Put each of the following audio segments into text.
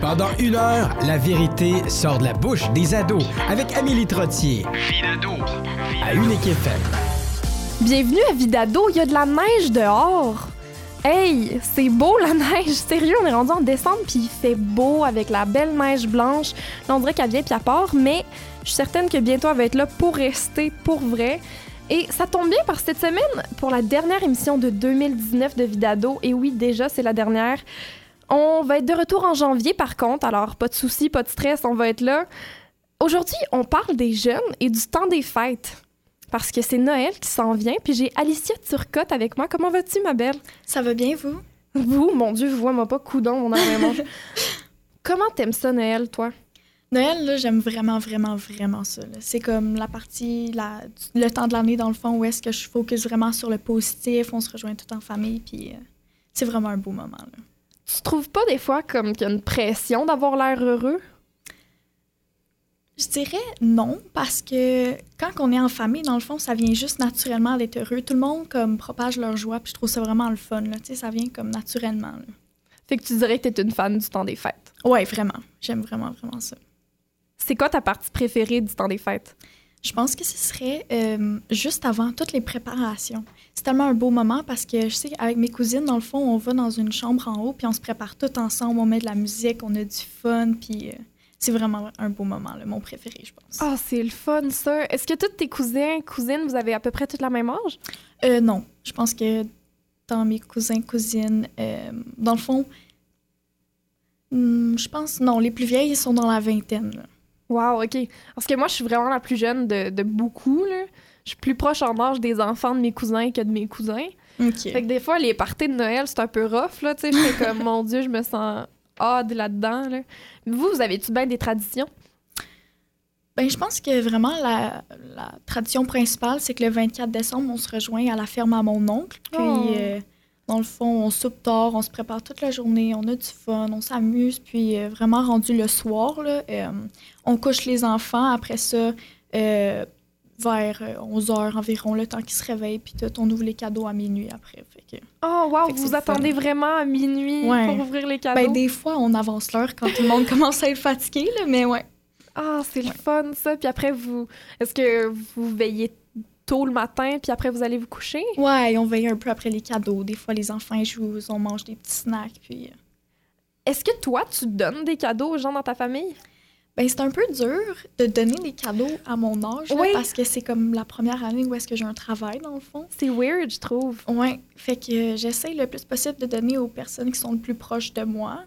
Pendant une heure, la vérité sort de la bouche des ados avec Amélie Trottier. Vidado. À Unique FM. Bienvenue à Vidado, il y a de la neige dehors. Hey, c'est beau la neige, sérieux, on est rendu en décembre puis il fait beau avec la belle neige blanche. Là, on dirait qu'elle vient puis elle part, mais je suis certaine que bientôt elle va être là pour rester pour vrai. Et ça tombe bien parce que cette semaine, pour la dernière émission de 2019 de Vidado, et oui, déjà c'est la dernière, on va être de retour en janvier par contre, alors pas de soucis, pas de stress, on va être là. Aujourd'hui, on parle des jeunes et du temps des fêtes. Parce que c'est Noël qui s'en vient, puis j'ai Alicia Turcotte avec moi. Comment vas-tu, ma belle? Ça va bien, vous? Vous, mon Dieu, vous moi pas coudon, mon âme Comment t'aimes ça, Noël, toi? Noël, là, j'aime vraiment, vraiment, vraiment ça. C'est comme la partie, la, le temps de l'année, dans le fond, où est-ce que je focus vraiment sur le positif, on se rejoint tout en famille, puis euh, c'est vraiment un beau moment. Là. Tu trouves pas des fois comme qu'il y a une pression d'avoir l'air heureux? Je dirais non, parce que quand on est en famille, dans le fond, ça vient juste naturellement d'être heureux. Tout le monde comme propage leur joie, puis je trouve ça vraiment le fun. Là. Ça vient comme naturellement. Fait que tu dirais que tu es une fan du temps des fêtes? Oui, vraiment. J'aime vraiment, vraiment ça. C'est quoi ta partie préférée du temps des fêtes? Je pense que ce serait euh, juste avant toutes les préparations. C'est tellement un beau moment parce que je sais qu'avec mes cousines, dans le fond, on va dans une chambre en haut, puis on se prépare tout ensemble, on met de la musique, on a du fun, puis... Euh, c'est vraiment un beau moment, mon préféré, je pense. Ah, c'est le fun, ça. Est-ce que tous tes cousins, cousines, vous avez à peu près toute la même âge? Euh, non. Je pense que dans mes cousins, cousines, euh, dans le fond, hmm, je pense, non, les plus vieilles, ils sont dans la vingtaine. Là. Wow, OK. Parce que moi, je suis vraiment la plus jeune de, de beaucoup, là. Je suis plus proche en âge des enfants de mes cousins que de mes cousins. OK. Fait que des fois, les parties de Noël, c'est un peu rough, là, tu sais. Je fais comme, mon Dieu, je me sens odd là-dedans, là. Vous, vous avez-tu bien des traditions? Ben, je pense que vraiment la, tradition principale, c'est que le 24 décembre, on se rejoint à la ferme à mon oncle. Puis, oh. euh, dans le fond, on soupe tard, on se prépare toute la journée, on a du fun, on s'amuse. Puis, euh, vraiment rendu le soir, là, euh, on couche les enfants. Après ça, vers 11 h environ, le temps qu'ils se réveillent, puis tout, on ouvre les cadeaux à minuit après. Fait oh, wow! Vous attendez vraiment à minuit pour ouvrir les cadeaux? Ben, des fois, on avance l'heure quand tout le monde commence à être fatigué, là, mais ouais. Ah, c'est le fun, ça. Puis après, vous... Est-ce que vous veillez tôt le matin, puis après, vous allez vous coucher? Ouais, on veille un peu après les cadeaux. Des fois, les enfants jouent, on mange des petits snacks, puis... Euh. Est-ce que toi, tu donnes des cadeaux aux gens dans ta famille? Ben, c'est un peu dur de donner des cadeaux à mon âge parce que c'est comme la première année où est-ce que j'ai un travail dans le fond. C'est weird, je trouve. Ouais, fait que j'essaie le plus possible de donner aux personnes qui sont le plus proches de moi.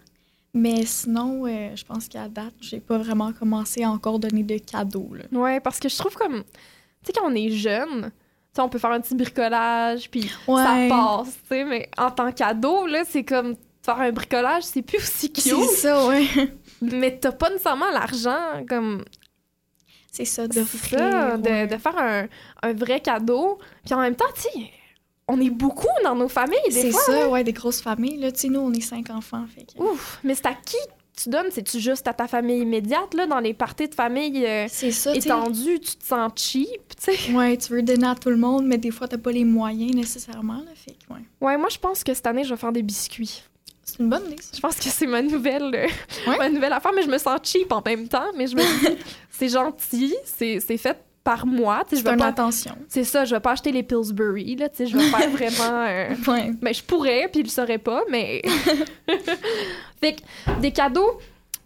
Mais sinon, euh, je pense qu'à date, j'ai pas vraiment commencé à encore donner de cadeaux. Là. Ouais, parce que je trouve comme tu sais quand on est jeune, on peut faire un petit bricolage puis ça passe, tu sais, mais en tant qu'ado là, c'est comme faire un bricolage, c'est plus aussi cute. C'est ça, ouais. Mais t'as pas nécessairement l'argent comme c'est ça de ça, de, faire un, un, vrai cadeau. Puis en même temps tu on est beaucoup dans nos familles des fois c'est ça ouais des grosses familles là. Tu sais nous on est cinq enfants fait ouf! Mais c'est à qui tu donnes? C'est-tu juste à ta famille immédiate là dans les parties de famille euh, étendues tu te sens cheap tu sais? Ouais tu veux donner à tout le monde mais des fois t'as pas les moyens nécessairement là fait ouais. Ouais moi je pense que cette année je vais faire des biscuits c'est une bonne idée. Je pense que c'est ma nouvelle, euh, ma nouvelle affaire, mais je me sens cheap en même temps. Mais je me dis, c'est gentil, c'est fait par moi. C'est une attention. C'est ça, je vais pas acheter les Pillsbury, là, je vais faire vraiment... Euh, ouais. Ben, je pourrais, puis ils le sauraient pas, mais... fait que, des cadeaux,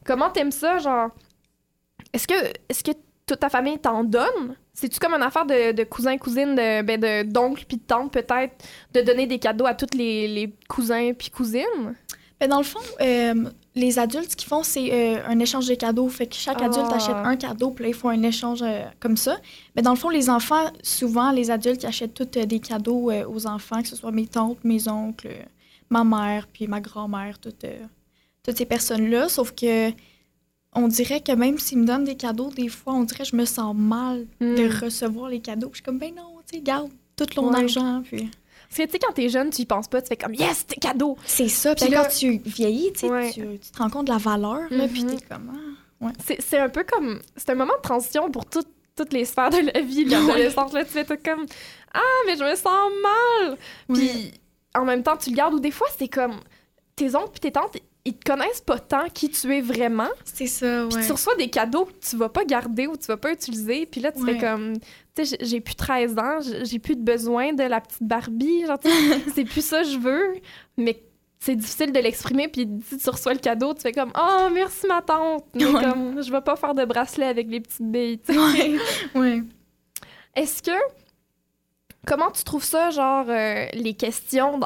comment t'aimes ça, genre... Est-ce que, est -ce que toute ta famille t'en donne? C'est-tu comme une affaire de, de cousins, cousines, de, ben de, d'oncles puis de tantes, peut-être, de donner des cadeaux à tous les, les cousins puis cousines? Ben dans le fond, euh, les adultes, ce qu'ils font, c'est euh, un échange de cadeaux. Fait que chaque adulte ah. achète un cadeau, puis là, ils font un échange euh, comme ça. Mais dans le fond, les enfants, souvent, les adultes, ils achètent tous des cadeaux aux enfants, que ce soit mes tantes, mes oncles, ma mère, puis ma grand-mère, toutes, toutes ces personnes-là. Sauf que on dirait que même s'ils me donnent des cadeaux, des fois, on dirait que je me sens mal de hmm. recevoir les cadeaux. Je suis comme, ben non, tu sais, garde tout ton argent. Puis... Parce que, tu sais, quand t'es jeune, tu y penses pas, tu fais comme, yes, tes cadeaux. C'est ça. Puis quand tu vieillis, tu, tu, te rends compte de la valeur, là, puis t'es mm-hmm. comme, ah, ouais. C'est un peu comme, c'est un moment de transition pour toutes les sphères de la vie, l'adolescence. là, tu fais tout comme, ah, mais je me sens mal. Puis en même temps, tu le gardes, ou des fois, c'est comme, tes oncles puis tes tantes, ils te connaissent pas tant qui tu es vraiment. C'est ça, Puis ouais. tu reçois des cadeaux que tu vas pas garder ou tu vas pas utiliser. Puis là, tu Ouais. fais comme, tu sais, j'ai- plus 13 ans, j'ai plus de besoin de la petite Barbie. Genre, c'est plus ça que je veux. Mais c'est difficile de l'exprimer. Puis si tu reçois le cadeau, tu fais comme, oh, merci ma tante. Mais Ouais. comme, je vais pas faire de bracelet avec les petites billes. tu sais. Ouais, ouais. Est-ce que. Comment tu trouves ça, genre, euh, les questions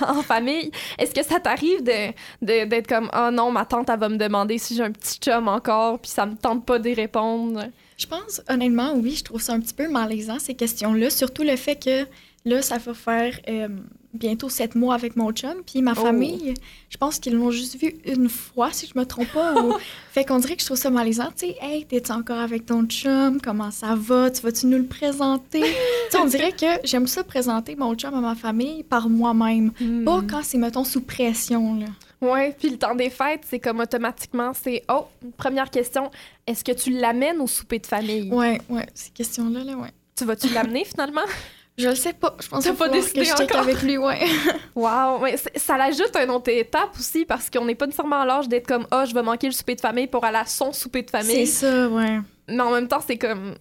en famille? Est-ce que ça t'arrive de, d'être comme, oh non, ma tante, elle va me demander si j'ai un petit chum encore, puis ça me tente pas d'y répondre? Je pense, honnêtement, oui, je trouve ça un petit peu malaisant, ces questions-là. Surtout le fait que, là, ça va faire euh, bientôt sept mois avec mon chum. Puis ma Oh. famille, je pense qu'ils l'ont juste vu une fois, si je me trompe pas. ou- Fait qu'on dirait que je trouve ça malaisant. Tu sais, hey, t'es-tu encore avec ton chum? Comment ça va? Tu vas-tu nous le présenter? tu sais, on dirait que j'aime ça présenter mon chum à ma famille par moi-même. Pas quand c'est, mettons, sous pression, là. Ouais, puis le temps des fêtes, c'est comme automatiquement, c'est, oh, première question, est-ce que tu l'amènes au souper de famille? Ouais, ouais, ces questions-là, là, ouais. Tu vas-tu l'amener finalement? Je le sais pas. Je pense pas décidé que je encore? avec lui, ouais. Wow! C'est- ça l'ajoute une autre étape aussi parce qu'on n'est pas nécessairement à l'âge d'être comme, ah, je vais manquer le souper de famille pour aller à son souper de C'est famille. ça, ouais. Mais en même temps, c'est comme.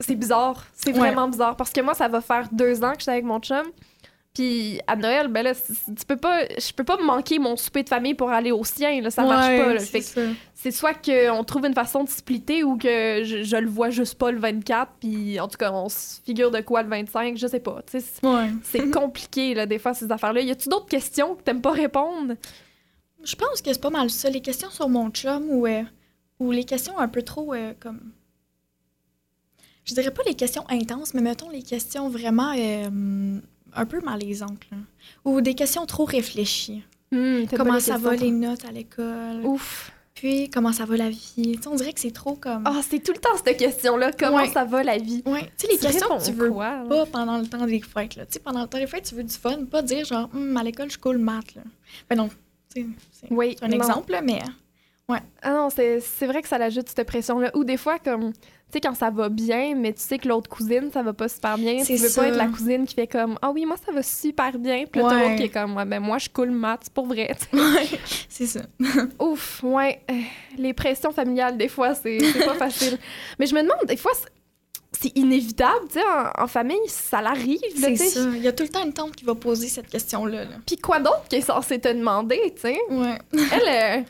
C'est bizarre. C'est Ouais. vraiment bizarre. Parce que moi, ça va faire deux ans que je suis avec mon chum. Puis à Noël, ben là, tu peux pas, je peux pas me manquer mon souper de famille pour aller au sien. Là, ça marche pas. là. c'est Fait soit qu'on trouve une façon de splitter ou que je, je le vois juste pas le 24. Puis en tout cas, on se figure de quoi le 25. Je sais pas. Tu sais, c'est- Ouais. c'est compliqué, là, des fois, ces affaires-là. Y a-tu d'autres questions que t'aimes pas répondre? Je pense que c'est pas mal ça. Les questions sur mon chum ou, euh, ou les questions un peu trop euh, comme. Je dirais pas les questions intenses, mais mettons les questions vraiment euh, un peu malaisantes. là. Ou des questions trop réfléchies. Hmm, Comment ça va les notes à l'école? Ouf. Puis comment ça va la vie? On dirait que c'est trop comme. Ah, c'est tout le temps cette question-là. Comment Ouais. ça va la vie? Ouais, tu sais, les questions que tu veux quoi, pas pendant le temps des fêtes. Là. Pendant le temps des fêtes, tu veux du fun, pas dire genre, Hum, à l'école, je coule maths. Là. Ben non, c'est Oui, c'est un non. exemple, là, mais. Ah non, c'est vrai que ça l'ajoute cette pression-là. Ou des fois, comme, tu sais, quand ça va bien, mais tu sais que l'autre cousine, ça va pas super bien. Tu C'est veux ça. pas être la cousine qui fait comme, ah oui, moi, ça va super bien. Puis Ouais. l'autre qui est comme, ouais, ben moi, je coule maths, pour vrai. Ouais, c'est ça. Ouf, ouais. euh, les pressions familiales, des fois, c'est pas facile. Mais je me demande, des fois, c'est- inévitable, tu sais, en, en famille, ça l'arrive, C'est tu sais. ça. Il y a tout le temps une tante qui va poser cette question-là. là. Puis quoi d'autre qui est censé te demander, tu sais? Ouais. Elle, euh,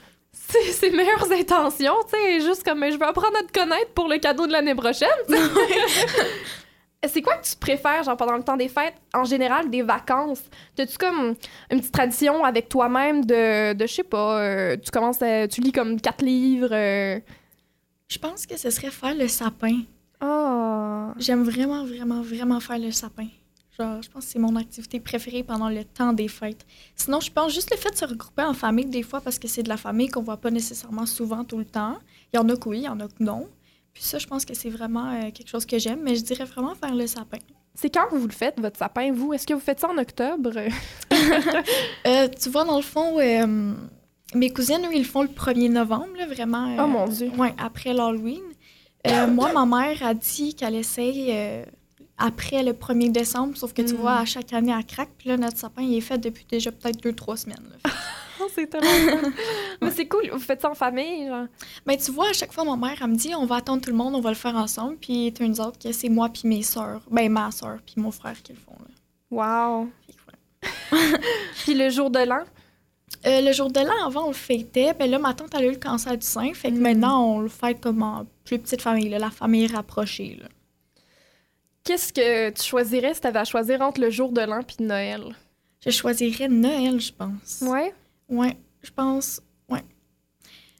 c'est ses meilleures intentions, tu sais, juste comme je veux apprendre à te connaître pour le cadeau de l'année prochaine. c'est quoi que tu préfères, genre pendant le temps des fêtes, en général, des vacances? T'as-tu comme une petite tradition avec toi-même de, de je sais pas, euh, tu commences, à- tu lis comme quatre livres? euh, Je pense que ce serait faire le sapin. Ah. J'aime vraiment, vraiment, vraiment faire le sapin. Genre, je pense que c'est mon activité préférée pendant le temps des fêtes. Sinon, je pense juste le fait de se regrouper en famille des fois parce que c'est de la famille qu'on voit pas nécessairement souvent tout le temps. Il y en a que oui, il y en a que non. Puis ça, je pense que c'est vraiment euh, quelque chose que j'aime, mais je dirais vraiment faire le sapin. C'est quand vous le faites, votre sapin, vous? Est-ce que vous faites ça en octobre? Euh, tu vois, dans le fond, euh, mes cousines, eux, ils le font le 1er novembre, là, vraiment. Oh mon Dieu. Ouais, après l'Halloween. Moi, ma mère a dit qu'elle essaye après le 1er décembre, sauf que tu vois, à chaque année, elle craque. Puis là, notre sapin, il est fait depuis déjà peut-être deux, trois semaines. Oh, c'est tellement cool. Mais c'est cool, vous faites ça en famille, genre? Ben, tu vois, à chaque fois, ma mère, elle me dit, on va attendre tout le monde, on va le faire ensemble. Puis, turns out que c'est moi puis mes sœurs, ben, ma sœur puis mon frère qui le font. Là. Wow. Puis le jour de l'an? Euh, le jour de l'an, avant, on le fêtait. Ben là, ma tante, elle a eu le cancer du sein. Fait que Mm. maintenant, on le fête comme en plus petite famille, là, la famille rapprochée. Là. Qu'est-ce que tu choisirais si tu avais à choisir entre le jour de l'an puis Noël? Je choisirais Noël, je pense. Ouais? Ouais, je pense. Ouais.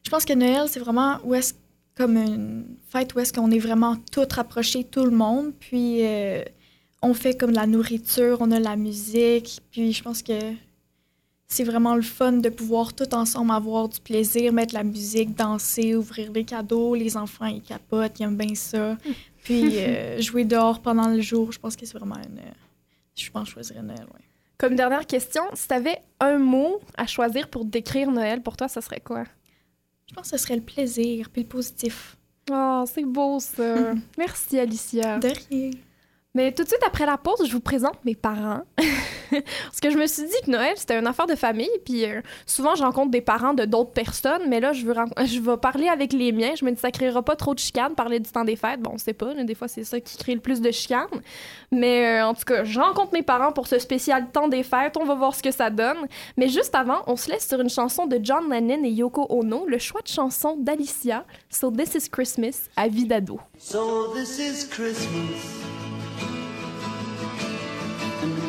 Je pense que Noël, c'est vraiment où est-ce comme une fête où est-ce qu'on est vraiment toutes rapprochés, tout le monde. Puis euh, on fait comme de la nourriture, on a la musique. Puis je pense que c'est vraiment le fun de pouvoir tout ensemble avoir du plaisir, mettre de la musique, danser, ouvrir des cadeaux. Les enfants, ils capotent, ils aiment bien ça. Puis euh, jouer dehors pendant le jour, je pense que c'est vraiment une. Je pense que je choisirais Noël, ouais. Comme dernière question, si tu avais un mot à choisir pour décrire Noël, pour toi, ça serait quoi? Je pense que ce serait le plaisir, puis le positif. Oh, c'est beau ça. Merci Alicia. De rien. Mais tout de suite après la pause, je vous présente mes parents. Parce que je me suis dit que Noël, c'était une affaire de famille. Puis euh, souvent, je rencontre des parents de d'autres personnes. Mais là, je veux, vais parler avec les miens. Je me dis, ça créera pas trop de chicanes, parler du temps des fêtes. Bon, on sait pas. des fois, c'est ça qui crée le plus de chicanes. Mais euh, en tout cas, je rencontre mes parents pour ce spécial temps des fêtes. On va voir ce que ça donne. Mais juste avant, on se laisse sur une chanson de John Lennon et Yoko Ono, le choix de chanson d'Alicia, So This Is Christmas, à Vidado. So this is Christmas.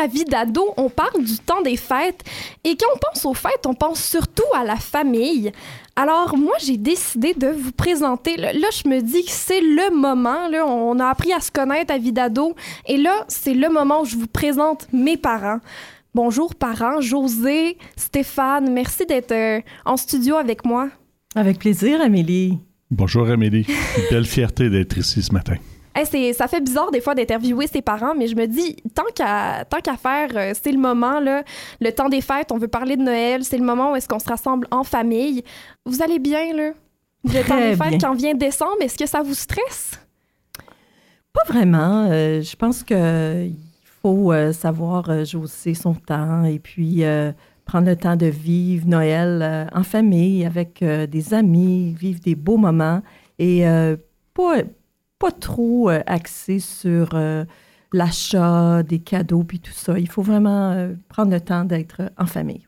toujours à vie d'ado, on parle du temps des fêtes. Et quand on pense aux fêtes, on pense surtout à la famille. Alors, moi, j'ai décidé de vous présenter. Là, je me dis que c'est le moment. Là, on a appris à se connaître à vie d'ado. Et là, c'est le moment où je vous présente mes parents. Bonjour, parents. José, Stéphane, merci d'être euh, en studio avec moi. Avec plaisir, Amélie. Bonjour, Amélie. belle fierté d'être ici ce matin ça fait bizarre des fois d'interviewer ses parents, mais je me dis, tant qu'à tant qu'à faire, euh, c'est le moment, là, le temps des fêtes, on veut parler de Noël, c'est le moment où est-ce qu'on se rassemble en famille. Vous allez bien, là? Le temps des fêtes quand vient décembre, est-ce que ça vous stresse? Pas vraiment. Euh, je pense qu'il faut euh, savoir jouer son temps et puis prendre le temps de vivre Noël en famille, avec des amis, vivre des beaux moments et pas pas trop euh, axé sur euh, l'achat des cadeaux puis tout ça. Il faut vraiment euh, prendre le temps d'être en famille.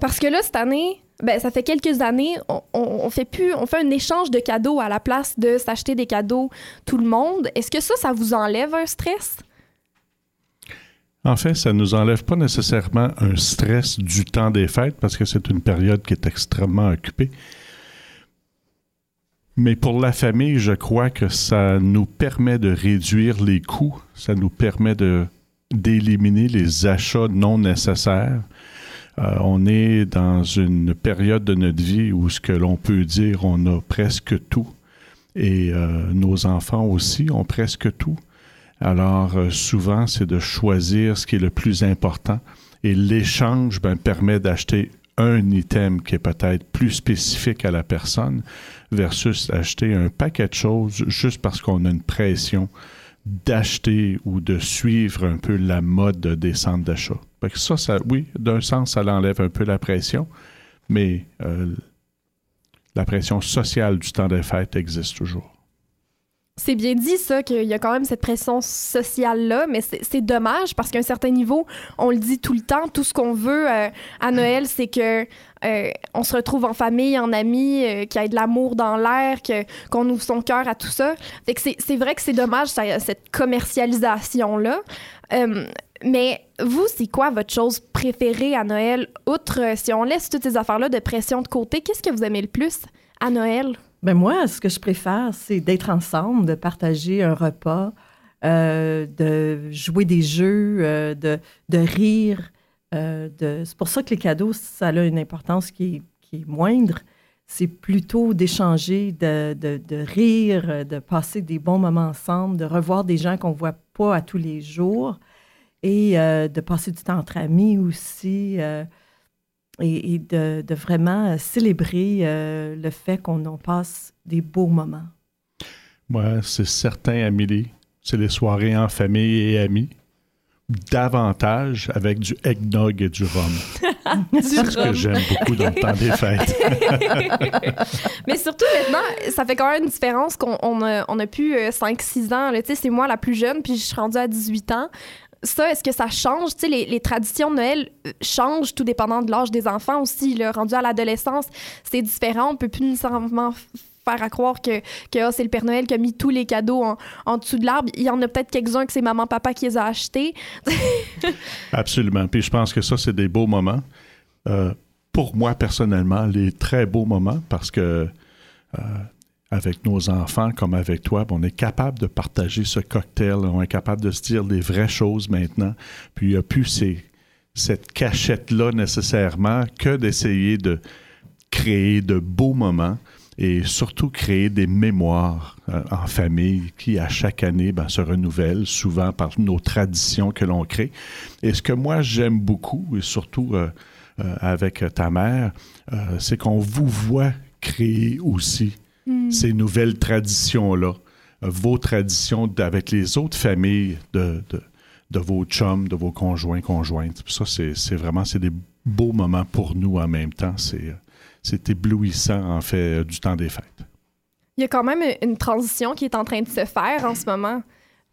Parce que là, cette année, ben, ça fait quelques années, on, fait plus, on fait un échange de cadeaux à la place de s'acheter des cadeaux tout le monde. Est-ce que ça, ça vous enlève un stress? En fait, ça ne nous enlève pas nécessairement un stress du temps des fêtes parce que c'est une période qui est extrêmement occupée. Mais pour la famille, je crois que ça nous permet de réduire les coûts, ça nous permet de d'éliminer les achats non nécessaires. Euh, on est dans une période de notre vie où ce que l'on peut dire, on a presque tout. Et euh, nos enfants aussi ont presque tout. Alors, euh, souvent, c'est de choisir ce qui est le plus important. Et l'échange ben, permet d'acheter un item qui est peut-être plus spécifique à la personne versus acheter un paquet de choses juste parce qu'on a une pression d'acheter ou de suivre un peu la mode des centres d'achat. Ça, ça, oui, d'un sens, ça enlève un peu la pression, mais euh, la pression sociale du temps des fêtes existe toujours. C'est bien dit, ça, qu'il y a quand même cette pression sociale-là, mais c'est dommage parce qu'à un certain niveau, on le dit tout le temps, tout ce qu'on veut euh, à Noël, c'est que euh, on se retrouve en famille, en amis, euh, qu'il y ait de l'amour dans l'air, qu'on ouvre son cœur à tout ça. C'est vrai que c'est dommage, cette commercialisation-là. mais vous, c'est quoi votre chose préférée à Noël? Outre, si on laisse toutes ces affaires-là de pression de côté, qu'est-ce que vous aimez le plus à Noël? Ben moi, ce que je préfère, c'est d'être ensemble, de partager un repas, euh, de jouer des jeux, euh, de, de, rire. Euh, de... C'est pour ça que les cadeaux, ça a une importance qui est, qui est moindre. C'est plutôt d'échanger, de, de, de, rire, de passer des bons moments ensemble, de revoir des gens qu'on ne voit pas à tous les jours et de passer du temps entre amis aussi et, de, vraiment célébrer euh, le fait qu'on en passe des beaux moments. Moi, c'est certain, Amélie. C'est les soirées en famille et amis. Davantage avec du eggnog et du rhum. c'est ce que j'aime beaucoup dans le temps des fêtes. Mais surtout maintenant, ça fait quand même une différence qu'on on a, on a pu 5-6 euh, ans. C'est moi la plus jeune, puis je suis rendue à 18 ans ça, est-ce que ça change? Tu les, les, traditions de Noël euh, changent tout dépendant de l'âge des enfants aussi. Le rendu à l'adolescence, c'est différent. On peut plus nécessairement faire à croire que, que ah, c'est le Père Noël qui a mis tous les cadeaux en, en dessous de l'arbre. Il y en a peut-être quelques-uns que c'est maman, papa qui les a achetés. Absolument. Puis je pense que ça, c'est des beaux moments. Euh, pour moi, personnellement, les très beaux moments, parce que euh, avec nos enfants comme avec toi, on est capable de partager ce cocktail, on est capable de se dire des vraies choses maintenant. Puis il n'y a plus cette cachette-là nécessairement que d'essayer de créer de beaux moments et surtout créer des mémoires euh, en famille qui, à chaque année, ben, se renouvellent, souvent par nos traditions que l'on crée. Et ce que moi, j'aime beaucoup, et surtout euh, euh, avec ta mère, c'est qu'on vous voit créer aussi Hmm. ces nouvelles traditions-là, euh, vos traditions avec les autres familles de, de, vos chums, de vos conjoints, conjointes. Ça, c'est vraiment c'est des beaux moments pour nous en même temps. C'est euh, éblouissant, en fait, euh, du temps des fêtes. Il y a quand même une transition qui est en train de se faire en ce moment.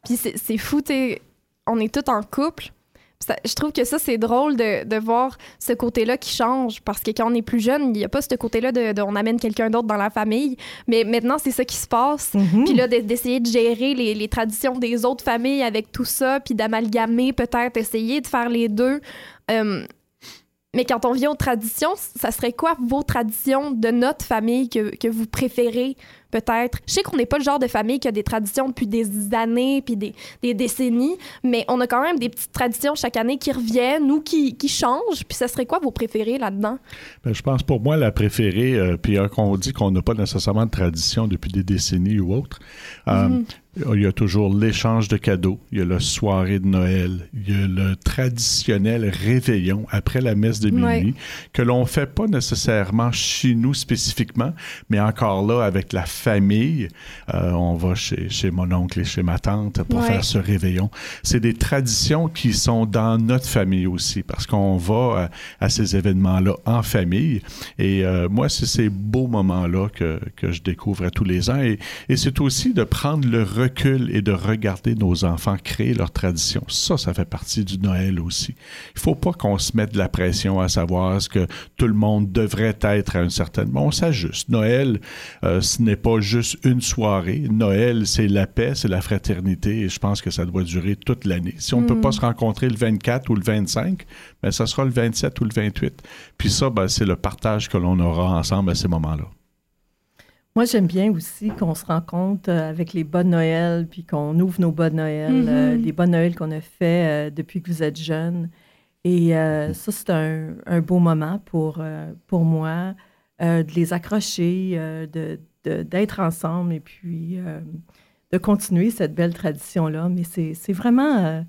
Puis c'est fou, on est tous en couple, je trouve que ça, c'est drôle de, de, voir ce côté-là qui change parce que quand on est plus jeune, il n'y a pas ce côté-là de, on amène quelqu'un d'autre dans la famille. Mais maintenant, c'est ça qui se passe. Mm-hmm. Puis là, d'essayer de gérer les, les, traditions des autres familles avec tout ça, puis d'amalgamer peut-être, essayer de faire les deux. Euh, mais quand on vient aux traditions, ça serait quoi vos traditions de notre famille que, que vous préférez peut-être? Je sais qu'on n'est pas le genre de famille qui a des traditions depuis des années puis des, des, décennies, mais on a quand même des petites traditions chaque année qui reviennent ou qui, qui changent. Puis ça serait quoi vos préférés là-dedans? Ben, je pense pour moi, la préférée, euh, puis qu'on dit qu'on n'a pas nécessairement de tradition depuis des décennies ou autres, euh, mhm. Il y a toujours l'échange de cadeaux, il y a la soirée de Noël, il y a le traditionnel réveillon après la messe de minuit, que l'on fait pas nécessairement chez nous spécifiquement, mais encore là avec la famille. Euh, on va chez, chez, mon oncle et chez ma tante pour faire ce réveillon. C'est des traditions qui sont dans notre famille aussi, parce qu'on va euh, à, ces événements-là en famille. Et euh, moi, c'est ces beaux moments-là que, que, je découvre tous les ans. Et, et c'est aussi de prendre le recul recul et de regarder nos enfants créer leurs traditions. Ça, ça fait partie du Noël aussi. Il faut pas qu'on se mette de la pression à savoir ce que tout le monde devrait être à un certain moment. On s'ajuste. Noël, euh, ce n'est pas juste une soirée. Noël, c'est la paix, c'est la fraternité et je pense que ça doit durer toute l'année. Si on ne peut pas se rencontrer le 24 ou le 25, ben, ça sera le 27 ou le 28. Puis ça, ben, c'est le partage que l'on aura ensemble à ces moments-là. Moi, j'aime bien aussi qu'on se rencontre euh, avec les bonnes Noël, puis qu'on ouvre nos bonnes Noël, euh, les bonnes Noël qu'on a fait euh, depuis que vous êtes jeune. Et euh, ça, c'est un, un beau moment pour, pour moi, de les accrocher, de, d'être ensemble et puis de continuer cette belle tradition-là. Mais c'est, c'est vraiment...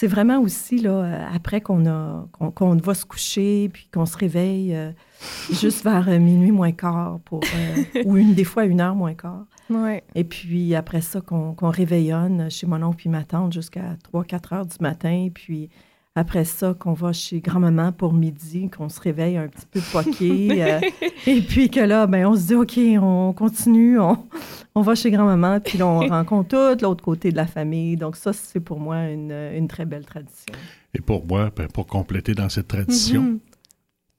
c'est vraiment aussi là, euh, après qu'on a qu'on, qu'on va se coucher puis qu'on se réveille euh, juste vers euh, minuit moins quart pour euh, ou une des fois une heure moins quart. Ouais. Et puis après ça, qu'on qu'on réveillonne chez mon oncle puis ma tante jusqu'à 3-4 heures du matin. Puis après ça, qu'on va chez grand-maman pour midi, qu'on se réveille un petit peu poqué. euh, et puis que là, ben, on se dit, OK, on continue, on, on va chez grand-maman, puis là, on rencontre tout l'autre côté de la famille. Donc ça, c'est pour moi une, une très belle tradition. Et pour moi, ben, pour compléter dans cette tradition, Mhm.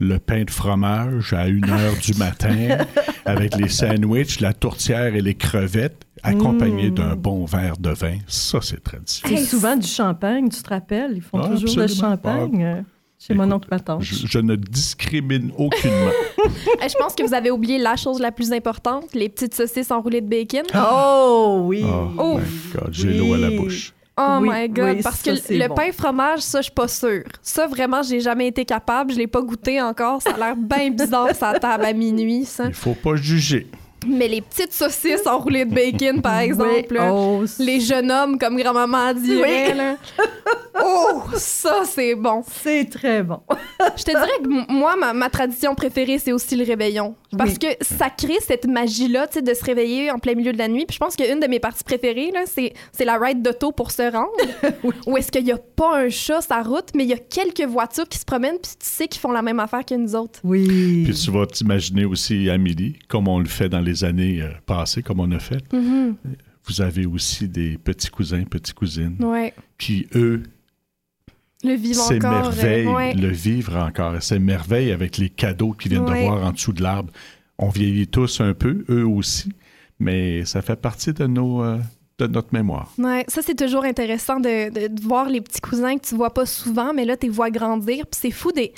Le pain de fromage à 1 heure du matin avec les sandwichs, la tourtière et les crevettes, accompagné Mm. d'un bon verre de vin, ça, c'est tradition. C'est souvent du champagne, tu te rappelles? Ils font Ah, toujours le champagne euh, chez mon oncle, ma tante. Je, je ne discrimine aucunement. Eh, Je pense que vous avez oublié la chose la plus importante, les petites saucisses enroulées de bacon. Oh oui! Oh, Oh. my God, j'ai l'eau à la bouche. Oh Oui, my god, oui, parce ça, que le bon. pain fromage, ça, je suis pas sûre. Ça, vraiment, j'ai jamais été capable. Je l'ai pas goûté encore. Ça a l'air bien bizarre, ça table à minuit, ça. Il faut pas juger. Mais les petites saucisses enroulées de bacon, par exemple, Oui. là, Oh, les jeunes hommes, comme grand-maman dirait, Oui. là. Oh, ça, c'est bon. c'est très bon. Je te dirais que moi, ma, ma tradition préférée, c'est aussi le réveillon. Parce Oui. que ça crée cette magie-là, tu sais, de se réveiller en plein milieu de la nuit. Puis je pense qu'une de mes parties préférées, là, c'est, c'est la ride d'auto pour se rendre. Où est-ce qu'il n'y a pas un chat sur la route, mais il y a quelques voitures qui se promènent, puis tu sais qu'ils font la même affaire que nous autres. Oui. Puis tu vas t'imaginer aussi, Amélie, comme on le fait dans les années euh, passées, comme on a fait. Vous avez aussi des petits cousins, petites cousines Ouais. qui, eux, Le vivre encore. s'émerveillent, euh, ouais. le vivre encore, s'émerveillent avec les cadeaux qu'ils viennent Ouais. de voir en dessous de l'arbre. On vieillit tous un peu, eux aussi, mais ça fait partie de, nos, euh, de notre mémoire. Ouais, ça c'est toujours intéressant de, de- de voir les petits cousins que tu vois pas souvent, mais là tu les vois grandir, puis c'est fou des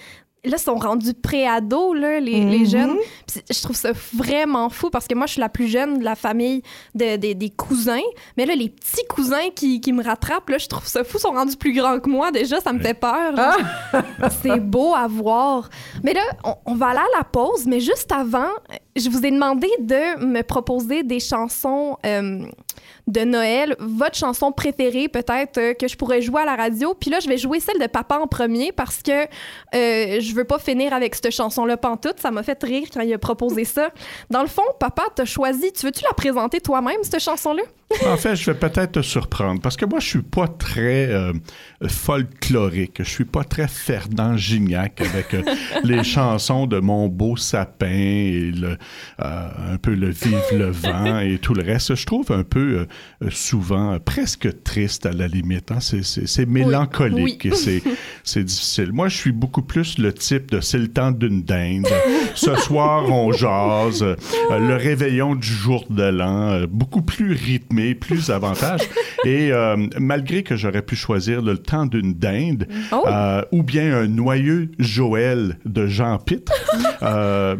là ils sont rendus pré-ados là les, les Mhm. jeunes. Puis je trouve ça vraiment fou parce que moi je suis la plus jeune de la famille de- de- des cousins, mais là les petits cousins qui, qui me rattrapent là, je trouve ça fou, ils sont rendus plus grands que moi déjà, ça me fait peur. genre. c'est beau à voir. Mais là, on, on va aller à la pause, mais juste avant, je vous ai demandé de me proposer des chansons euh, de Noël, votre chanson préférée peut-être euh, que je pourrais jouer à la radio. Puis là, je vais jouer celle de Papa en premier parce que euh, je veux pas finir avec cette chanson-là pantoute. Ça m'a fait rire quand il a proposé ça. Dans le fond, Papa, t'as choisi. Tu veux-tu la présenter toi-même, cette chanson-là? En fait, je vais peut-être te surprendre parce que moi, je suis pas très euh, folklorique. Je suis pas très Fernand Gignac avec euh, les chansons de mon beau sapin et le, euh, un peu le vive le vent et tout le reste. Je trouve un peu souvent presque triste à la limite. hein. C'est- mélancolique Oui. et c'est difficile. Moi, je suis beaucoup plus le type de c'est le temps d'une dinde. Ce soir, on jase. Le réveillon du jour de l'an, beaucoup plus rythmé, plus avantage. Et euh, malgré que j'aurais pu choisir le temps d'une dinde Oh! euh, ou bien un noyeux Joël de Jean Pitre, euh,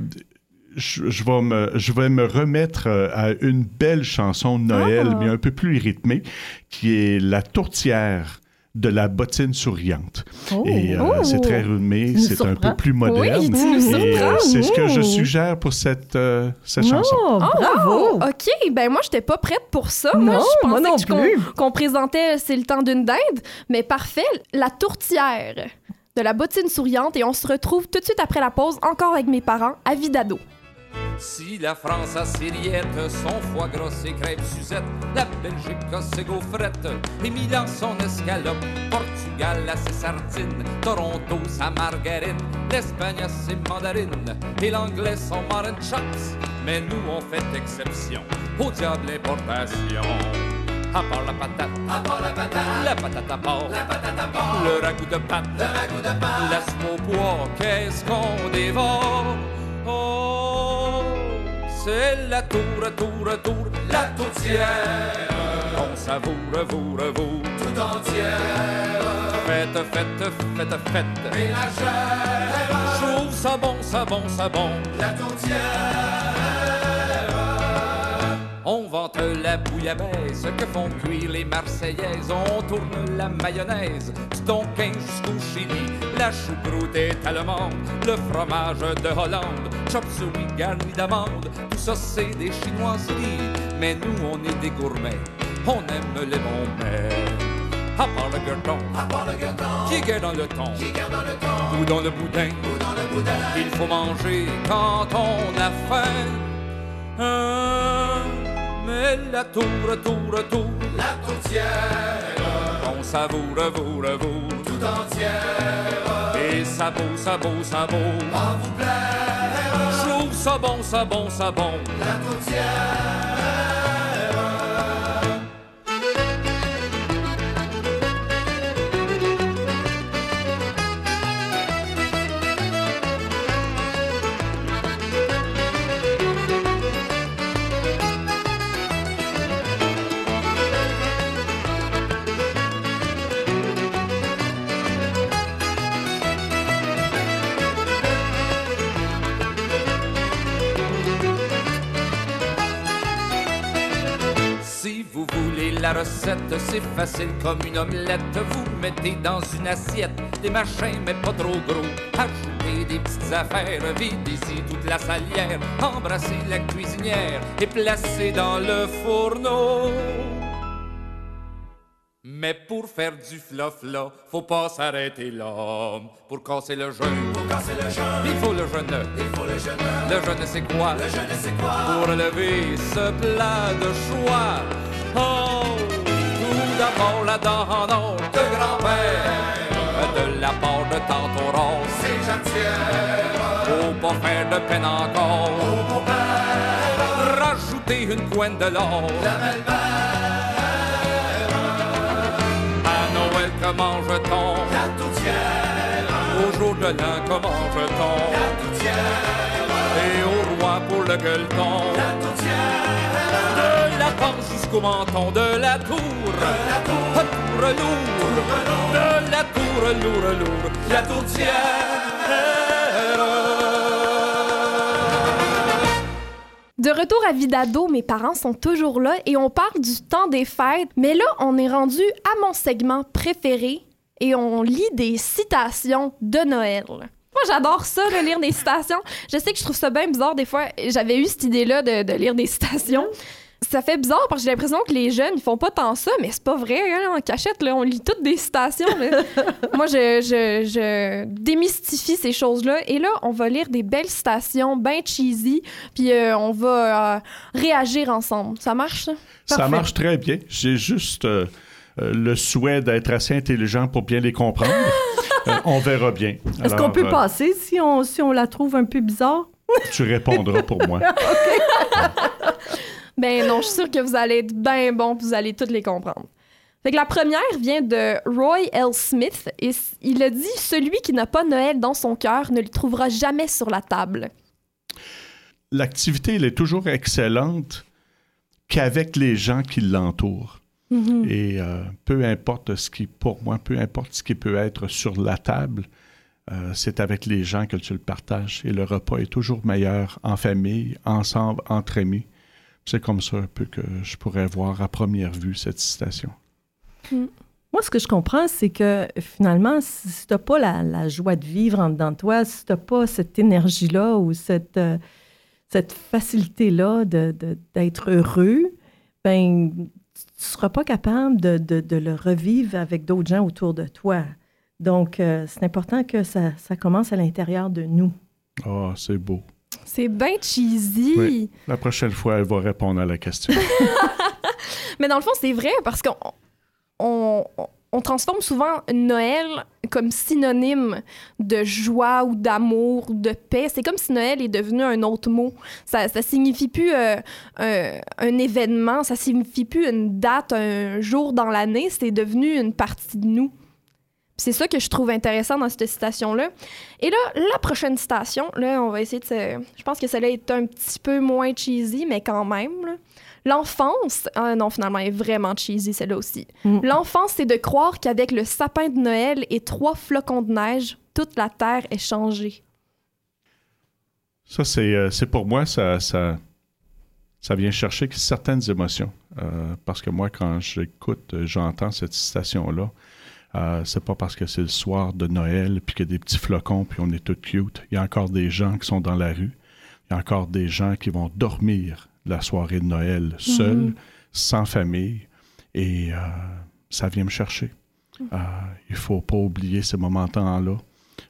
je, je vais me, je vais me remettre à une belle chanson de Noël, Ah. mais un peu plus rythmée, qui est La tourtière de la bottine souriante. Oh. Et euh, Oh. c'est très nous c'est un peu plus moderne. Oui, Et euh, c'est ce que je Oh. suggère pour cette, euh, cette chanson. Oh, bravo! Oh, OK, ben moi, j'étais pas prête pour ça. moi, Non, je moi pensais qu'on- plus. qu'on présentait C'est le temps d'une dinde, mais parfait, la tourtière de la bottine souriante et on se retrouve tout de suite après la pause, encore avec mes parents, à Vidado. Si la France a ses rillettes, son foie gras, ses crêpes Suzette, la Belgique a ses gaufrettes, et Milan son escalope, Portugal a ses sardines, Toronto sa margarine, l'Espagne a ses mandarines, et l'anglais son mutton chops. Mais nous on fait exception, au diable l'importation. À part la patate, à part la patate, la patate à part, la patate à part, le ragoût de pâte, le ragoût de pâte, la soupe au qu'est-ce qu'on dévore? Oh, c'est la tour, tour, tour, la tourtière. On savoure, vous, vous, tout entière. Faites, faites, faites, faites. Chair. Chaud, ça bon, ça bon, ça bon. La tourtière. On vante la bouillabaisse que font cuire les Marseillaises. On tourne la mayonnaise du Tonkin jusqu'au Chili. La choucroute est allemande, le fromage de Hollande. Chop suey garni d'amande, tout ça c'est des chinoiseries. Mais nous on est des gourmets, on aime les bons mets. À part le gueuleton, à part le gueuleton, qui est dans le thon, qui dans le thon, ou dans le boudin, ou dans le boudin. Il faut manger quand on a faim. Hein, mais la tour, tour, tour, la tourtière, on savoure, vous, vous, tout entière. Et ça beau, ça beau, ça beau, en vous plaire. Chaud, ça bon, ça bon, ça bon, la tourtière. La recette, c'est facile comme une omelette. Vous mettez dans une assiette des machins, mais pas trop gros. Ajoutez des petites affaires, videz-y toute la salière. Embrassez la cuisinière et placez dans le fourneau. Mais pour faire du fla-fla, faut pas s'arrêter là. Pour casser le jeûne, pour casser le jeûne, il faut le jeûne. Il faut le jeûne. Le jeûne c'est quoi? Le jeûne c'est quoi? Pour lever ce plat de choix. Oh, tout d'abord la dent de grand-père, de la part de tante c'est gentille. Faut pas faire de peine encore. Au beau-père, rajouter une couenne de l'or. La belle-mère. À Noël, comment je-t-on? La tourtière. Au jour de l'an, comment je-t-on? La tourtière. Et au roi pour le gueuleton? La tourtière. De la panse jusqu'au menton, de la tour. De la tour. Tour lourd. De la tour lourd, lourd. La tourtière. De retour à Vidado, mes parents sont toujours là et on parle du temps des fêtes. Mais là, on est rendu à mon segment préféré et on lit des citations de Noël. Moi, j'adore ça, de lire des citations. Je sais que je trouve ça bien bizarre des fois. J'avais eu cette idée-là de, de lire des citations. Ça fait bizarre parce que j'ai l'impression que les jeunes, ils font pas tant ça, mais c'est pas vrai. hein, en cachette, là, on lit toutes des citations. Moi, je, je, je démystifie ces choses-là. Et là, on va lire des belles citations, bien cheesy, puis euh, on va euh, réagir ensemble. Ça marche, ça? Ça marche très bien. J'ai juste euh, euh, le souhait d'être assez intelligent pour bien les comprendre. Euh, on verra bien. Est-ce qu'on peut euh, passer si on, si on la trouve un peu bizarre? Tu répondras pour moi. Ben non, je suis sûre que vous allez être bien bon, vous allez toutes les comprendre. Fait que la première vient de Roy L. Smith et il a dit Celui qui n'a pas Noël dans son cœur ne le trouvera jamais sur la table. L'activité, elle est toujours excellente qu'avec les gens qui l'entourent. Et euh, peu importe ce qui, pour moi, peu importe ce qui peut être sur la table, euh, c'est avec les gens que tu le partages. Et le repas est toujours meilleur en famille, ensemble, entre amis. C'est comme ça un peu que je pourrais voir à première vue cette citation. Moi, ce que je comprends, c'est que finalement, si tu n'as pas la, la joie de vivre en dedans de toi, si tu n'as pas cette énergie-là ou cette, euh, cette facilité-là de- de- d'être heureux, ben, tu ne seras pas capable de, de- de le revivre avec d'autres gens autour de toi. Donc, euh, c'est important que ça, ça commence à l'intérieur de nous. Ah, c'est beau. C'est bien cheesy. Oui. La prochaine fois, elle va répondre à la question. Mais dans le fond, c'est vrai parce qu'on on, on transforme souvent Noël comme synonyme de joie ou d'amour ou de paix. C'est comme si Noël est devenu un autre mot. Ça, ça signifie plus euh, un, événement, ça signifie plus une date, un jour dans l'année. C'est devenu une partie de nous. C'est ça que je trouve intéressant dans cette citation-là. Et là, la prochaine citation, là, on va essayer de. Je pense que celle-là est un petit peu moins cheesy, mais quand même. L'enfance, ah non, finalement, elle est vraiment cheesy, celle-là aussi. Mm. L'enfance, c'est de croire qu'avec le sapin de Noël et trois flocons de neige, toute la terre est changée. Ça, c'est euh, pour moi, ça, ça, ça vient chercher certaines émotions. Euh, parce que moi, quand j'écoute, euh, j'entends cette citation-là, euh, c'est pas parce que c'est le soir de Noël, puis qu'il y a des petits flocons, puis on est tout cute. Il y a encore des gens qui sont dans la rue. Il y a encore des gens qui vont dormir la soirée de Noël seuls, Mhm. sans famille. Et euh, ça vient me chercher. Euh, il faut pas oublier ces moments-là.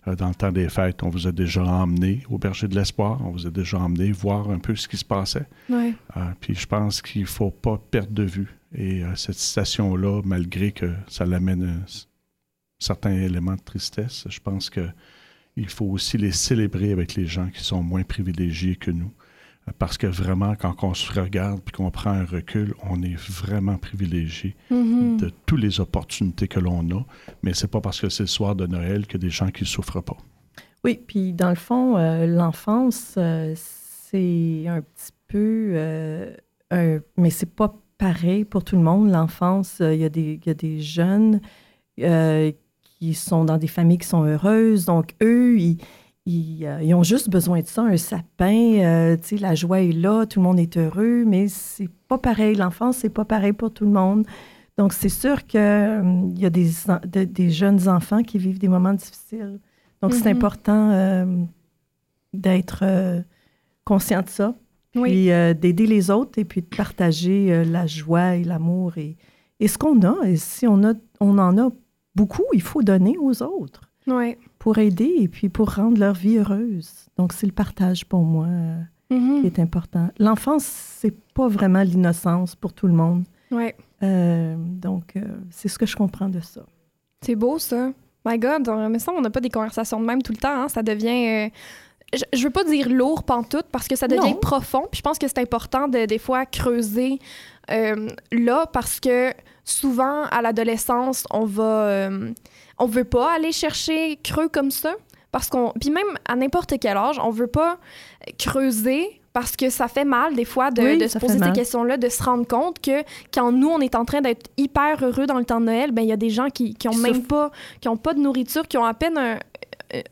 Euh, dans le temps des fêtes, on vous a déjà emmené au Berger de l'Espoir, on vous a déjà emmené voir un peu ce qui se passait. Ouais. Puis je pense qu'il ne faut pas perdre de vue. Et cette citation-là, malgré que ça l'amène certains éléments de tristesse, je pense que il faut aussi les célébrer avec les gens qui sont moins privilégiés que nous. Parce que vraiment, quand on se regarde puis qu'on prend un recul, on est vraiment privilégié Mhm. de toutes les opportunités que l'on a. Mais c'est pas parce que c'est le soir de Noël que des gens qui ne souffrent pas. Oui, puis dans le fond, euh, l'enfance, euh, c'est un petit peu. euh, un- mais c'est pas pareil pour tout le monde. L'enfance, euh, il y, a des- il y a des jeunes qui sont dans des familles qui sont heureuses. Donc, eux, ils, ils, euh, ils ont juste besoin de ça, un sapin. euh, tu sais, la joie est là, tout le monde est heureux, mais c'est pas pareil. L'enfance, c'est pas pareil pour tout le monde. Donc, c'est sûr qu'il y a des, en- de- des jeunes enfants qui vivent des moments difficiles. Donc, c'est Mhm. important euh, d'être euh, conscient de ça, Oui. puis euh, d'aider les autres et puis de partager euh, la joie et l'amour et, et ce qu'on a. Et si on, a, on en a beaucoup, il faut donner aux autres Ouais. pour aider et puis pour rendre leur vie heureuse. Donc, c'est le partage pour moi euh, Mhm. qui est important. L'enfance, c'est pas vraiment l'innocence pour tout le monde. Ouais. Euh, donc, euh, c'est ce que je comprends de ça. C'est beau, ça. My God, on, mais ça, on n'a pas des conversations de même tout le temps. hein. Ça devient. je, je veux pas dire lourd pantoute parce que ça devient Non. profond. Puis je pense que c'est important de des fois creuser euh, là parce que souvent à l'adolescence, on va. euh, on veut pas aller chercher creux comme ça. Parce qu'on. Puis même à n'importe quel âge, on veut pas creuser parce que ça fait mal des fois de, Oui, de se poser ces questions-là, de se rendre compte que quand nous, on est en train d'être hyper heureux dans le temps de Noël, ben il y a des gens qui, qui ont Qui même souffrent. pas, qui ont pas de nourriture, qui ont à peine un,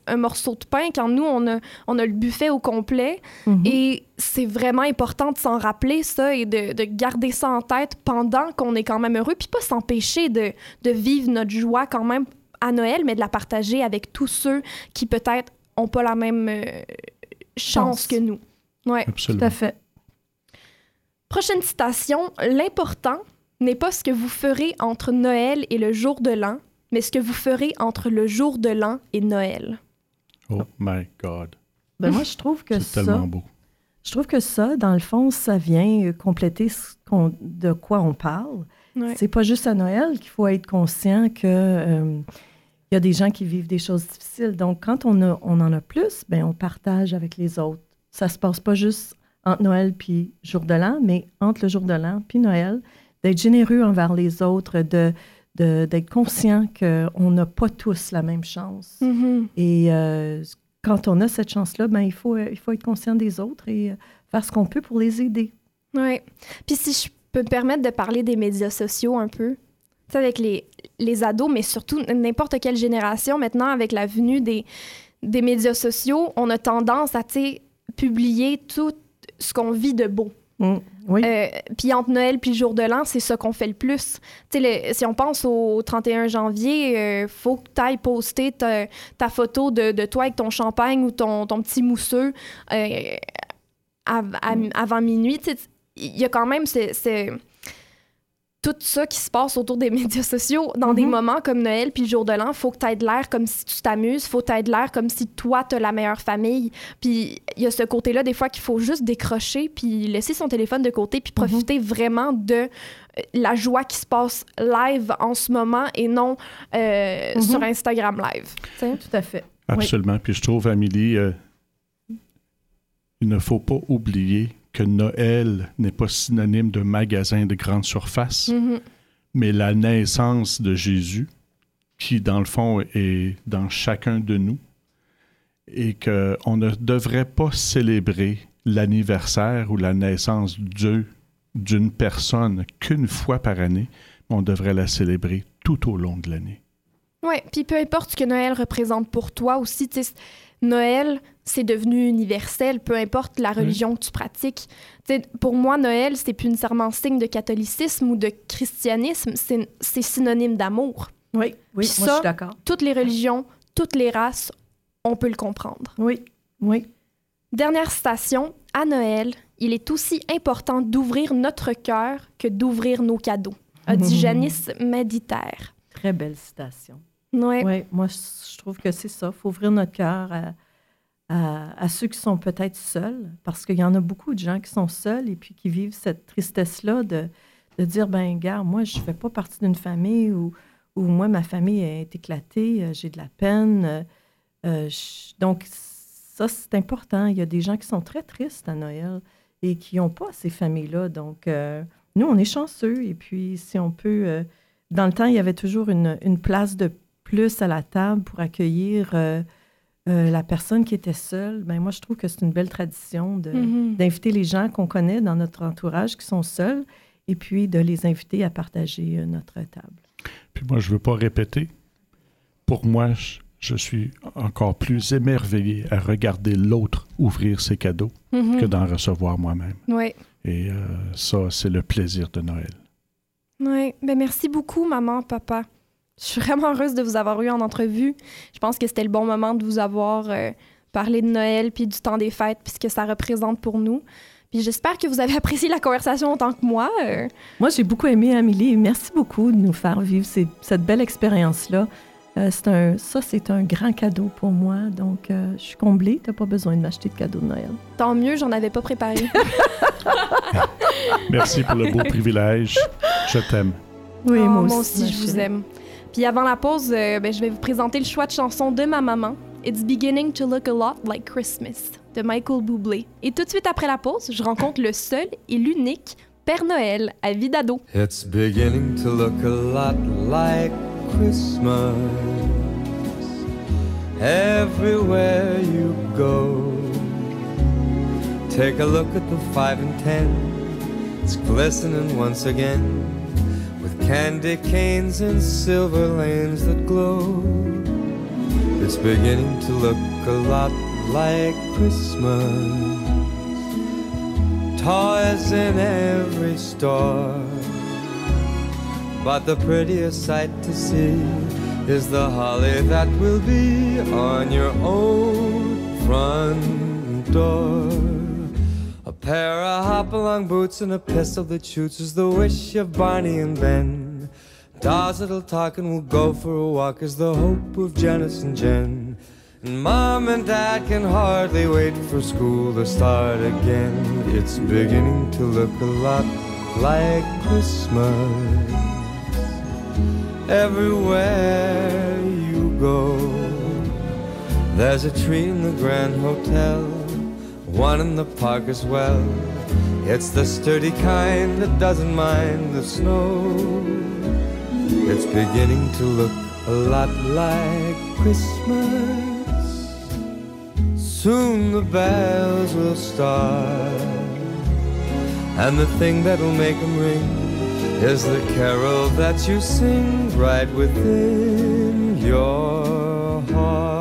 un morceau de pain, quand nous, on a, on a le buffet au complet. Mhm. Et c'est vraiment important de s'en rappeler, ça, et de, de garder ça en tête pendant qu'on est quand même heureux, puis pas s'empêcher de, de vivre notre joie quand même à Noël, mais de la partager avec tous ceux qui peut-être ont pas la même euh, chance que nous. Ouais. Tout à fait. Prochaine citation. L'important n'est pas ce que vous ferez entre Noël et le jour de l'an, mais ce que vous ferez entre le jour de l'an et Noël. Oh my God. Ben, moi, je trouve que C'est ça, tellement beau. je trouve que ça, dans le fond, ça vient euh, compléter ce qu'on- de quoi on parle. Ouais. C'est pas juste à Noël qu'il faut être conscient que euh, il y a des gens qui vivent des choses difficiles. Donc, quand on, a, on en a plus, ben, on partage avec les autres. Ça se passe pas juste entre Noël puis jour de l'an, mais entre le jour de l'an puis Noël, d'être généreux envers les autres, de, de- d'être conscient qu'on n'a pas tous la même chance. Mhm. Et euh, quand on a cette chance-là, ben, il, faut, il faut être conscient des autres et euh, faire ce qu'on peut pour les aider. Ouais. Puis si je peux me permettre de parler des médias sociaux un peu, avec les, les ados, mais surtout n'importe quelle génération, maintenant, avec la venue des, des médias sociaux, on a tendance à, publier tout ce qu'on vit de beau. Mm. Oui. Euh, puis entre Noël puis le jour de l'an, c'est ça qu'on fait le plus. Le- si on pense au 31 janvier, euh, faut que tu ailles poster ta, ta photo de, de toi avec ton champagne ou ton, ton petit mousseux euh, av- avant minuit. Il y a quand même ce- ce- tout ça qui se passe autour des médias sociaux dans des Mhm. moments comme Noël puis le jour de l'an, faut que tu aies de l'air comme si tu t'amuses, faut que tu aies de l'air comme si toi tu la meilleure famille. Puis il y a ce côté-là des fois qu'il faut juste décrocher puis laisser son téléphone de côté puis profiter vraiment de euh, la joie qui se passe live en ce moment et non euh, Mhm. sur Instagram live. tu sais. Tout à fait. Absolument. Puis je trouve, Amélie, euh, il ne faut pas oublier que Noël n'est pas synonyme de magasin de grande surface, Mhm. mais la naissance de Jésus, qui dans le fond est dans chacun de nous, et qu'on ne devrait pas célébrer l'anniversaire ou la naissance de Dieu d'une personne qu'une fois par année, mais on devrait la célébrer tout au long de l'année. Oui, puis peu importe ce que Noël représente pour toi aussi, tu sais, Noël, c'est devenu universel, peu importe la religion que tu pratiques. Pour moi, Noël, c'est plus nécessairement signe de catholicisme ou de christianisme, c'est synonyme d'amour. Oui, oui, moi ça- je suis d'accord. Toutes les religions, toutes les races, on peut le comprendre. Oui, oui. Dernière citation, à Noël, il est aussi important d'ouvrir notre cœur que d'ouvrir nos cadeaux, a dit Janice Méditer. Très belle citation. Ouais. Oui, moi, je trouve que c'est ça. Il faut ouvrir notre cœur à, ceux qui sont peut-être seuls, parce qu'il y en a beaucoup de gens qui sont seuls et puis qui vivent cette tristesse-là de, de dire, ben gars, moi, je ne fais pas partie d'une famille où, où moi, ma famille est éclatée, euh, j'ai de la peine. euh, euh, donc, ça, c'est important. Il y a des gens qui sont très tristes à Noël et qui n'ont pas ces familles-là. Donc, nous, on est chanceux. Et puis, si on peut... dans le temps, il y avait toujours une, une place de plus à la table pour accueillir euh, euh, la personne qui était seule. Ben, moi, je trouve que c'est une belle tradition Mhm. d'inviter les gens qu'on connaît dans notre entourage qui sont seuls et puis de les inviter à partager euh, notre table. Puis moi, je ne veux pas répéter. Pour moi, je, je suis encore plus émerveillé à regarder l'autre ouvrir ses cadeaux Mhm. que d'en recevoir moi-même. Ouais. Et euh, ça, c'est le plaisir de Noël. Oui, ben merci beaucoup, maman, papa. Je suis vraiment heureuse de vous avoir eu en entrevue. Je pense que c'était le bon moment de vous avoir euh, parlé de Noël puis du temps des fêtes puis ce que ça représente pour nous. Puis j'espère que vous avez apprécié la conversation autant que moi. euh. Moi, j'ai beaucoup aimé Amélie. Merci beaucoup de nous faire vivre ces- cette belle expérience-là. Euh, c'est un, ça, c'est un grand cadeau pour moi. Donc, euh, je suis comblée. Tu n'as pas besoin de m'acheter de cadeau de Noël. tant mieux, j'en avais pas préparé. Merci pour le beau privilège. Je t'aime. Oui, Oh, moi aussi. moi aussi, je vous aime. Puis avant la pause, euh, ben, je vais vous présenter le choix de chanson de ma maman. It's beginning to look a lot like Christmas de Michael Bublé. Et tout de suite après la pause, je rencontre le seul et l'unique Père Noël à Vidado. It's beginning to look a lot like Christmas everywhere you go. Take a look at the five and ten, it's glistening once again candy canes and silver lanes that glow. It's beginning to look a lot like Christmas. Toys in every store. But the prettiest sight to see is the holly that will be on your own front door. Pair of hop-along boots and a pistol that shoots is the wish of Barney and Ben. Dolls that'll talk and we'll go for a walk is the hope of Janice and Jen. And mom and dad can hardly wait for school to start again. It's beginning to look a lot like Christmas everywhere you go. There's a tree in the Grand Hotel, one in the park as well. It's the sturdy kind that doesn't mind the snow. It's beginning to look a lot like Christmas. Soon the bells will start, and the thing that'll make them ring is the carol that you sing right within your heart.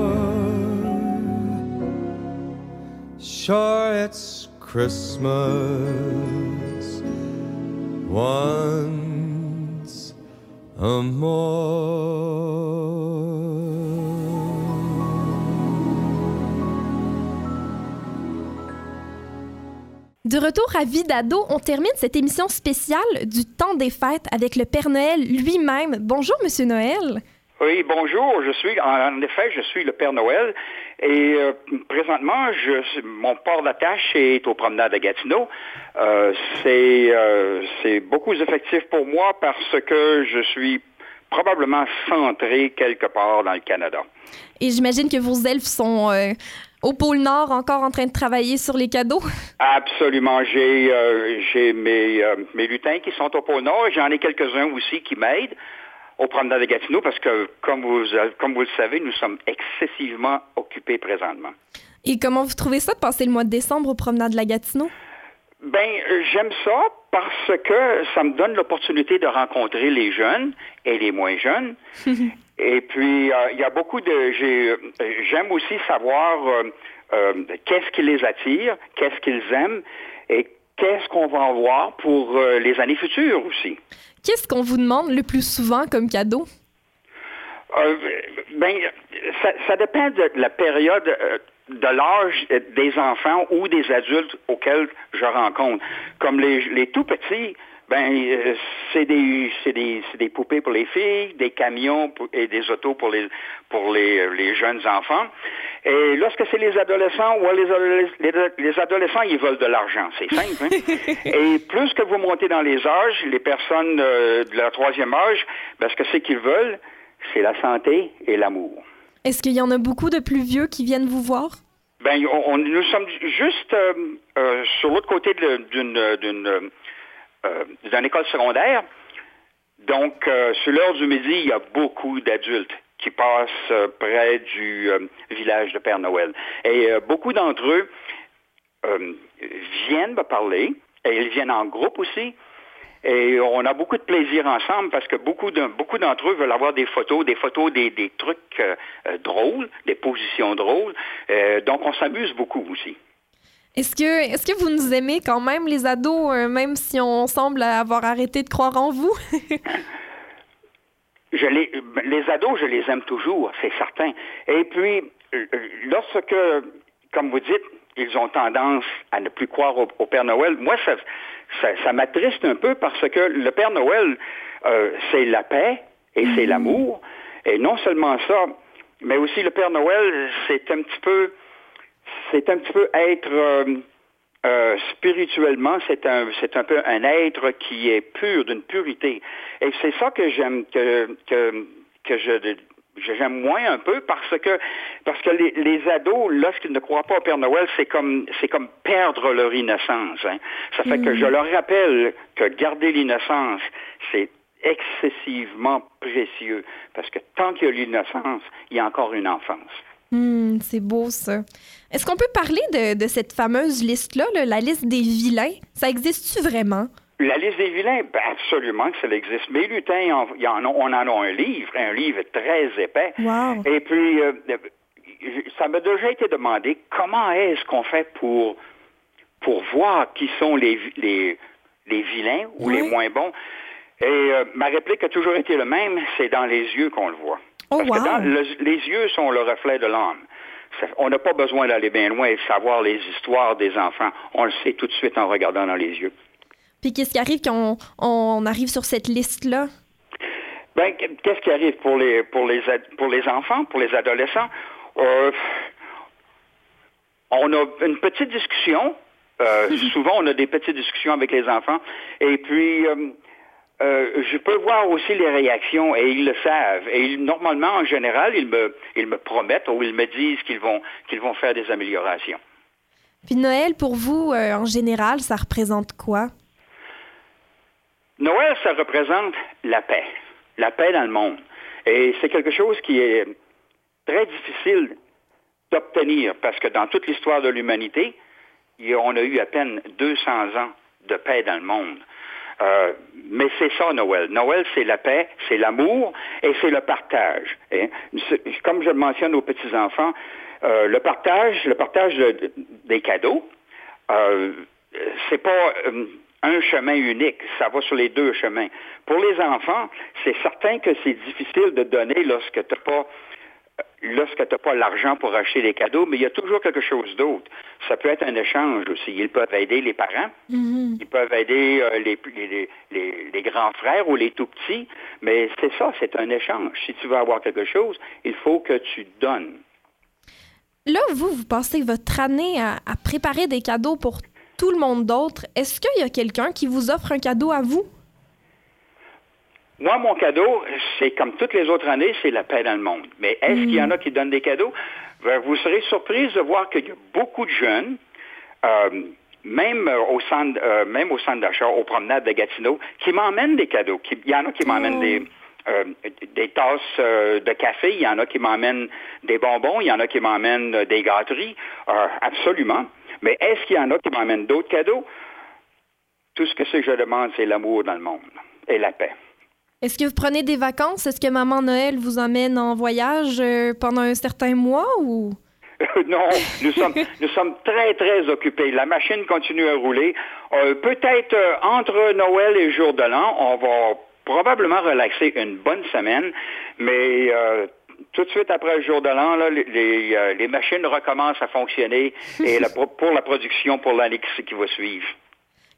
Sure, it's Christmas once a De retour à Vie d'ado, on termine cette émission spéciale du temps des fêtes avec le Père Noël lui-même. Bonjour, Monsieur Noël. Oui, bonjour. Je suis, en effet, je suis le Père Noël. Et euh, présentement, je, mon port d'attache est aux promenades à Gatineau. Euh, c'est, euh, c'est beaucoup d'effectifs pour moi parce que je suis probablement centré quelque part dans le Canada. Et j'imagine que vos elfes sont au pôle Nord encore en train de travailler sur les cadeaux? Absolument. J'ai, euh, j'ai mes, euh, mes lutins qui sont au pôle Nord. J'en ai quelques-uns aussi qui m'aident aux promenades de Gatineau parce que, comme vous, comme vous le savez, nous sommes excessivement occupés présentement. Et comment vous trouvez ça de passer le mois de décembre aux promenades de la Gatineau? Ben, j'aime ça parce que ça me donne l'opportunité de rencontrer les jeunes et les moins jeunes. et puis, euh, il y a beaucoup de... euh, J'aime aussi savoir euh, euh, qu'est-ce qui les attire, qu'est-ce qu'ils aiment et qu'est-ce qu'on va avoir pour euh, les années futures aussi. Qu'est-ce qu'on vous demande le plus souvent comme cadeau? Euh, ben, ça, ça dépend de la période, euh, de l'âge des enfants ou des adultes auxquels je rencontre. Comme les, les tout petits, ben, euh, c'est des, c'est des, c'est des poupées pour les filles, des camions pour- et des autos pour les, pour les, les jeunes enfants. Et lorsque c'est les adolescents, ouais, les, adoles- les, les adolescents, ils veulent de l'argent. C'est simple. hein. et plus que vous montez dans les âges, les personnes euh, de la troisième âge, ben, ce que c'est qu'ils veulent, c'est la santé et l'amour. Est-ce qu'il y en a beaucoup de plus vieux qui viennent vous voir? Ben, on, on- nous sommes juste euh, euh, sur l'autre côté d'une euh, d'une école secondaire. Donc, euh, sur l'heure du midi, il y a beaucoup d'adultes qui passent euh, près du village de Père Noël. Et beaucoup d'entre eux viennent me parler, et ils viennent en groupe aussi. Et on a beaucoup de plaisir ensemble parce que beaucoup de- beaucoup d'entre eux veulent avoir des photos, des photos des, trucs drôles, des positions drôles. Donc on s'amuse beaucoup aussi. Est-ce que, est-ce que vous nous aimez quand même, les ados, euh, même si on semble avoir arrêté de croire en vous? Je les, les ados, je les aime toujours, c'est certain. Et puis, euh, lorsque, comme vous dites, ils ont tendance à ne plus croire au, au Père Noël, moi, ça, ça, ça m'attriste un peu parce que le Père Noël, euh, c'est la paix et c'est l'amour. Et non seulement ça, mais aussi le Père Noël, c'est un petit peu, c'est un petit peu être euh, euh, spirituellement, c'est un, c'est un peu un être qui est pur, d'une purité. Et c'est ça que j'aime, que, que, que je, j'aime moins un peu parce que, parce que les, les ados, lorsqu'ils ne croient pas au Père Noël, c'est comme, c'est comme perdre leur innocence. hein. Ça fait que je leur rappelle que garder l'innocence, c'est excessivement précieux parce que tant qu'il y a l'innocence, il y a encore une enfance. Hmm, c'est beau ça. Est-ce qu'on peut parler de, de cette fameuse liste-là, là, la liste des vilains? Ça existe-tu vraiment? La liste des vilains, ben absolument que ça existe. En a- on en a un livre, un livre très épais. Wow. Et puis, euh, ça m'a déjà été demandé comment est-ce qu'on fait pour, pour voir qui sont les, les, les vilains ou les moins bons? Et euh, ma réplique a toujours été le même, c'est dans les yeux qu'on le voit. Oh, Parce que wow. dans le- les yeux sont le reflet de l'âme. On n'a pas besoin d'aller bien loin et de savoir les histoires des enfants. On le sait tout de suite en regardant dans les yeux. Puis qu'est-ce qui arrive quand on, on arrive sur cette liste-là? Ben, qu'est-ce qui arrive pour les pour les ad- pour les enfants, pour les adolescents? Euh, On a une petite discussion. Euh, souvent, on a des petites discussions avec les enfants. Et puis, euh, euh, je peux voir aussi les réactions et ils le savent. Et ils- normalement, en général, ils me ils me promettent ou ils me disent qu'ils vont qu'ils vont faire des améliorations. Puis Noël, pour vous, euh, en général, ça représente quoi? Noël, ça représente la paix, la paix dans le monde. Et c'est quelque chose qui est très difficile d'obtenir parce que dans toute l'histoire de l'humanité, on a eu à peine 200 ans de paix dans le monde. Euh, mais c'est ça, Noël. Noël, c'est la paix, c'est l'amour et c'est le partage. Hein. Comme je le mentionne aux petits-enfants, euh, le partage, le partage des cadeaux, euh, c'est pas euh, un chemin unique, ça va sur les deux chemins. Pour les enfants, c'est certain que c'est difficile de donner lorsque tu n'as pas lorsque tu pas l'argent pour acheter des cadeaux, mais il y a toujours quelque chose d'autre. Ça peut être un échange aussi. Ils peuvent aider les parents, mm-hmm. ils peuvent aider euh, les, les, les, grands frères ou les tout petits, mais c'est ça, c'est un échange. Si tu veux avoir quelque chose, il faut que tu donnes. Là, vous, vous passez votre année à, à préparer des cadeaux pour tout le monde d'autre. Est-ce qu'il y a quelqu'un qui vous offre un cadeau à vous? Moi, mon cadeau, c'est comme toutes les autres années, c'est la paix dans le monde. Mais est-ce qu'il y en a qui donnent des cadeaux? Ben, vous serez surprise de voir qu'il y a beaucoup de jeunes, euh, même, au centre, euh, même au centre d'achat, aux promenades de Gatineau, qui m'emmènent des cadeaux. Il y en a qui m'emmènent oh. des, euh, des tasses de café, il y en a qui m'emmènent des bonbons, il y en a qui m'emmènent des gâteries. absolument. Mais est-ce qu'il y en a qui m'emmènent d'autres cadeaux? Tout ce que c'est que je demande, c'est l'amour dans le monde et la paix. Est-ce que vous prenez des vacances? Est-ce que Maman Noël vous emmène en voyage euh, pendant un certain mois ou? non, nous sommes, nous sommes très, très occupés. La machine continue à rouler. Euh, peut-être euh, entre Noël et jour de l'an, on va probablement relaxer une bonne semaine, mais tout de suite après le jour de l'an, les, les, machines recommencent à fonctionner et pour la production pour l'année qui va suivre.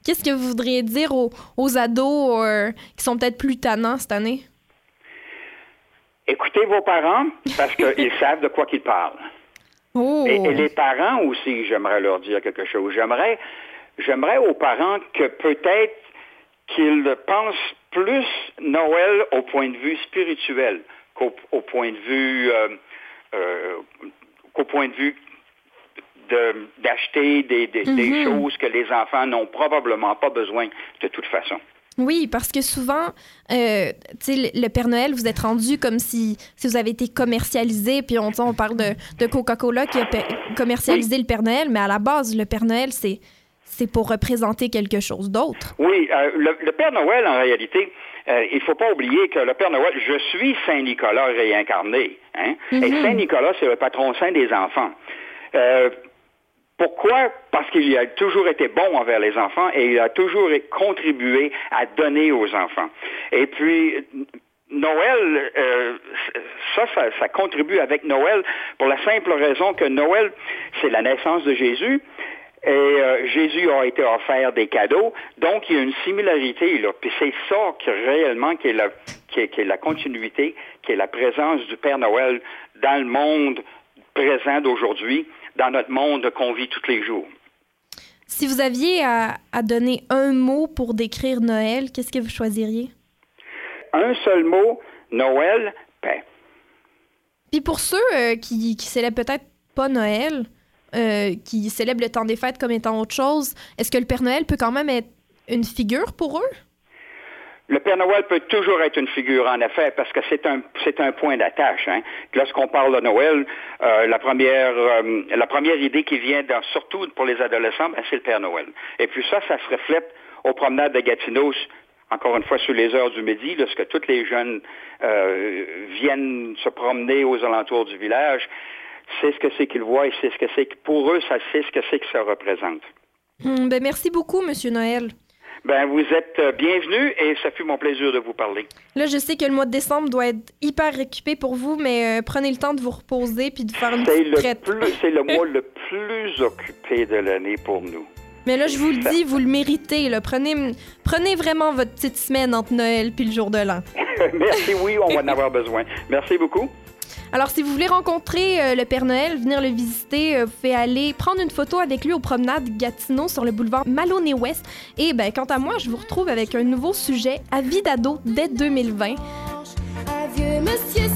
Qu'est-ce que vous voudriez dire aux, ados euh, qui sont peut-être plus tannants cette année? Écoutez vos parents parce qu'ils savent de quoi qu'ils parlent. Oh. Et, les parents aussi, j'aimerais leur dire quelque chose. J'aimerais, j'aimerais aux parents que peut-être qu'ils pensent plus Noël au point de vue spirituel qu'au point de vue euh, euh, qu'au point de vue d'acheter des, mhm. choses que les enfants n'ont probablement pas besoin de toute façon. Oui, parce que souvent, euh, le Père Noël, vous êtes rendu comme si, si vous avez été commercialisé, puis on, on parle de, de Coca-Cola qui a commercialisé le Père Noël, mais à la base, le Père Noël, c'est c'est pour représenter quelque chose d'autre. Oui, euh, le, Père Noël, en réalité, euh, il ne faut pas oublier que le Père Noël, je suis Saint-Nicolas réincarné. Hein? Et mhm. Saint-Nicolas, c'est le patron saint des enfants. Pourquoi? Parce qu'il a toujours été bon envers les enfants et il a toujours contribué à donner aux enfants. Et puis, Noël, euh, ça, ça, contribue avec Noël pour la simple raison que Noël, c'est la naissance de Jésus. Et euh, Jésus a été offert des cadeaux, donc il y a une similarité là. Puis c'est ça qui réellement est, la, qui est la continuité, qui est la présence du Père Noël dans le monde présent d'aujourd'hui dans notre monde qu'on vit tous les jours. Si vous aviez à, donner un mot pour décrire Noël, qu'est-ce que vous choisiriez? Un seul mot, Noël, paix. Puis pour ceux euh, qui, qui célèbrent peut-être pas Noël, euh, qui célèbrent le temps des fêtes comme étant autre chose, est-ce que le Père Noël peut quand même être une figure pour eux? Le Père Noël peut toujours être une figure, en effet, parce que c'est un, point d'attache. Hein. Lorsqu'on parle de Noël, euh, la, première, euh, la première idée qui vient, surtout pour les adolescents, ben, c'est le Père Noël. Et puis ça, ça se reflète aux promenades de Gatineau, encore une fois sur les heures du midi, lorsque tous les jeunes euh, viennent se promener aux alentours du village. C'est ce que c'est qu'ils voient et c'est ce que c'est que pour eux, ça c'est ce que c'est que ça représente. Hum, ben merci beaucoup, Monsieur Noël. Ben, vous êtes euh, bienvenue et ça fut mon plaisir de vous parler. Là, je sais que le mois de décembre doit être hyper récupé pour vous, mais euh, prenez le temps de vous reposer puis de faire une petite traite. C'est le mois le plus occupé de l'année pour nous. Mais là, je vous le dis, vous le méritez. Là. Prenez, prenez vraiment votre petite semaine entre Noël puis le jour de l'an. Merci, oui, on va en avoir besoin. Merci beaucoup. Alors, si vous voulez rencontrer euh, le Père Noël, venir le visiter, euh, vous pouvez aller prendre une photo avec lui aux promenades Gatineau sur le boulevard Maloney-Ouest. Et ben, quant à moi, je vous retrouve avec un nouveau sujet, à d'ado dès 2020. monsieur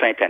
grand-mère.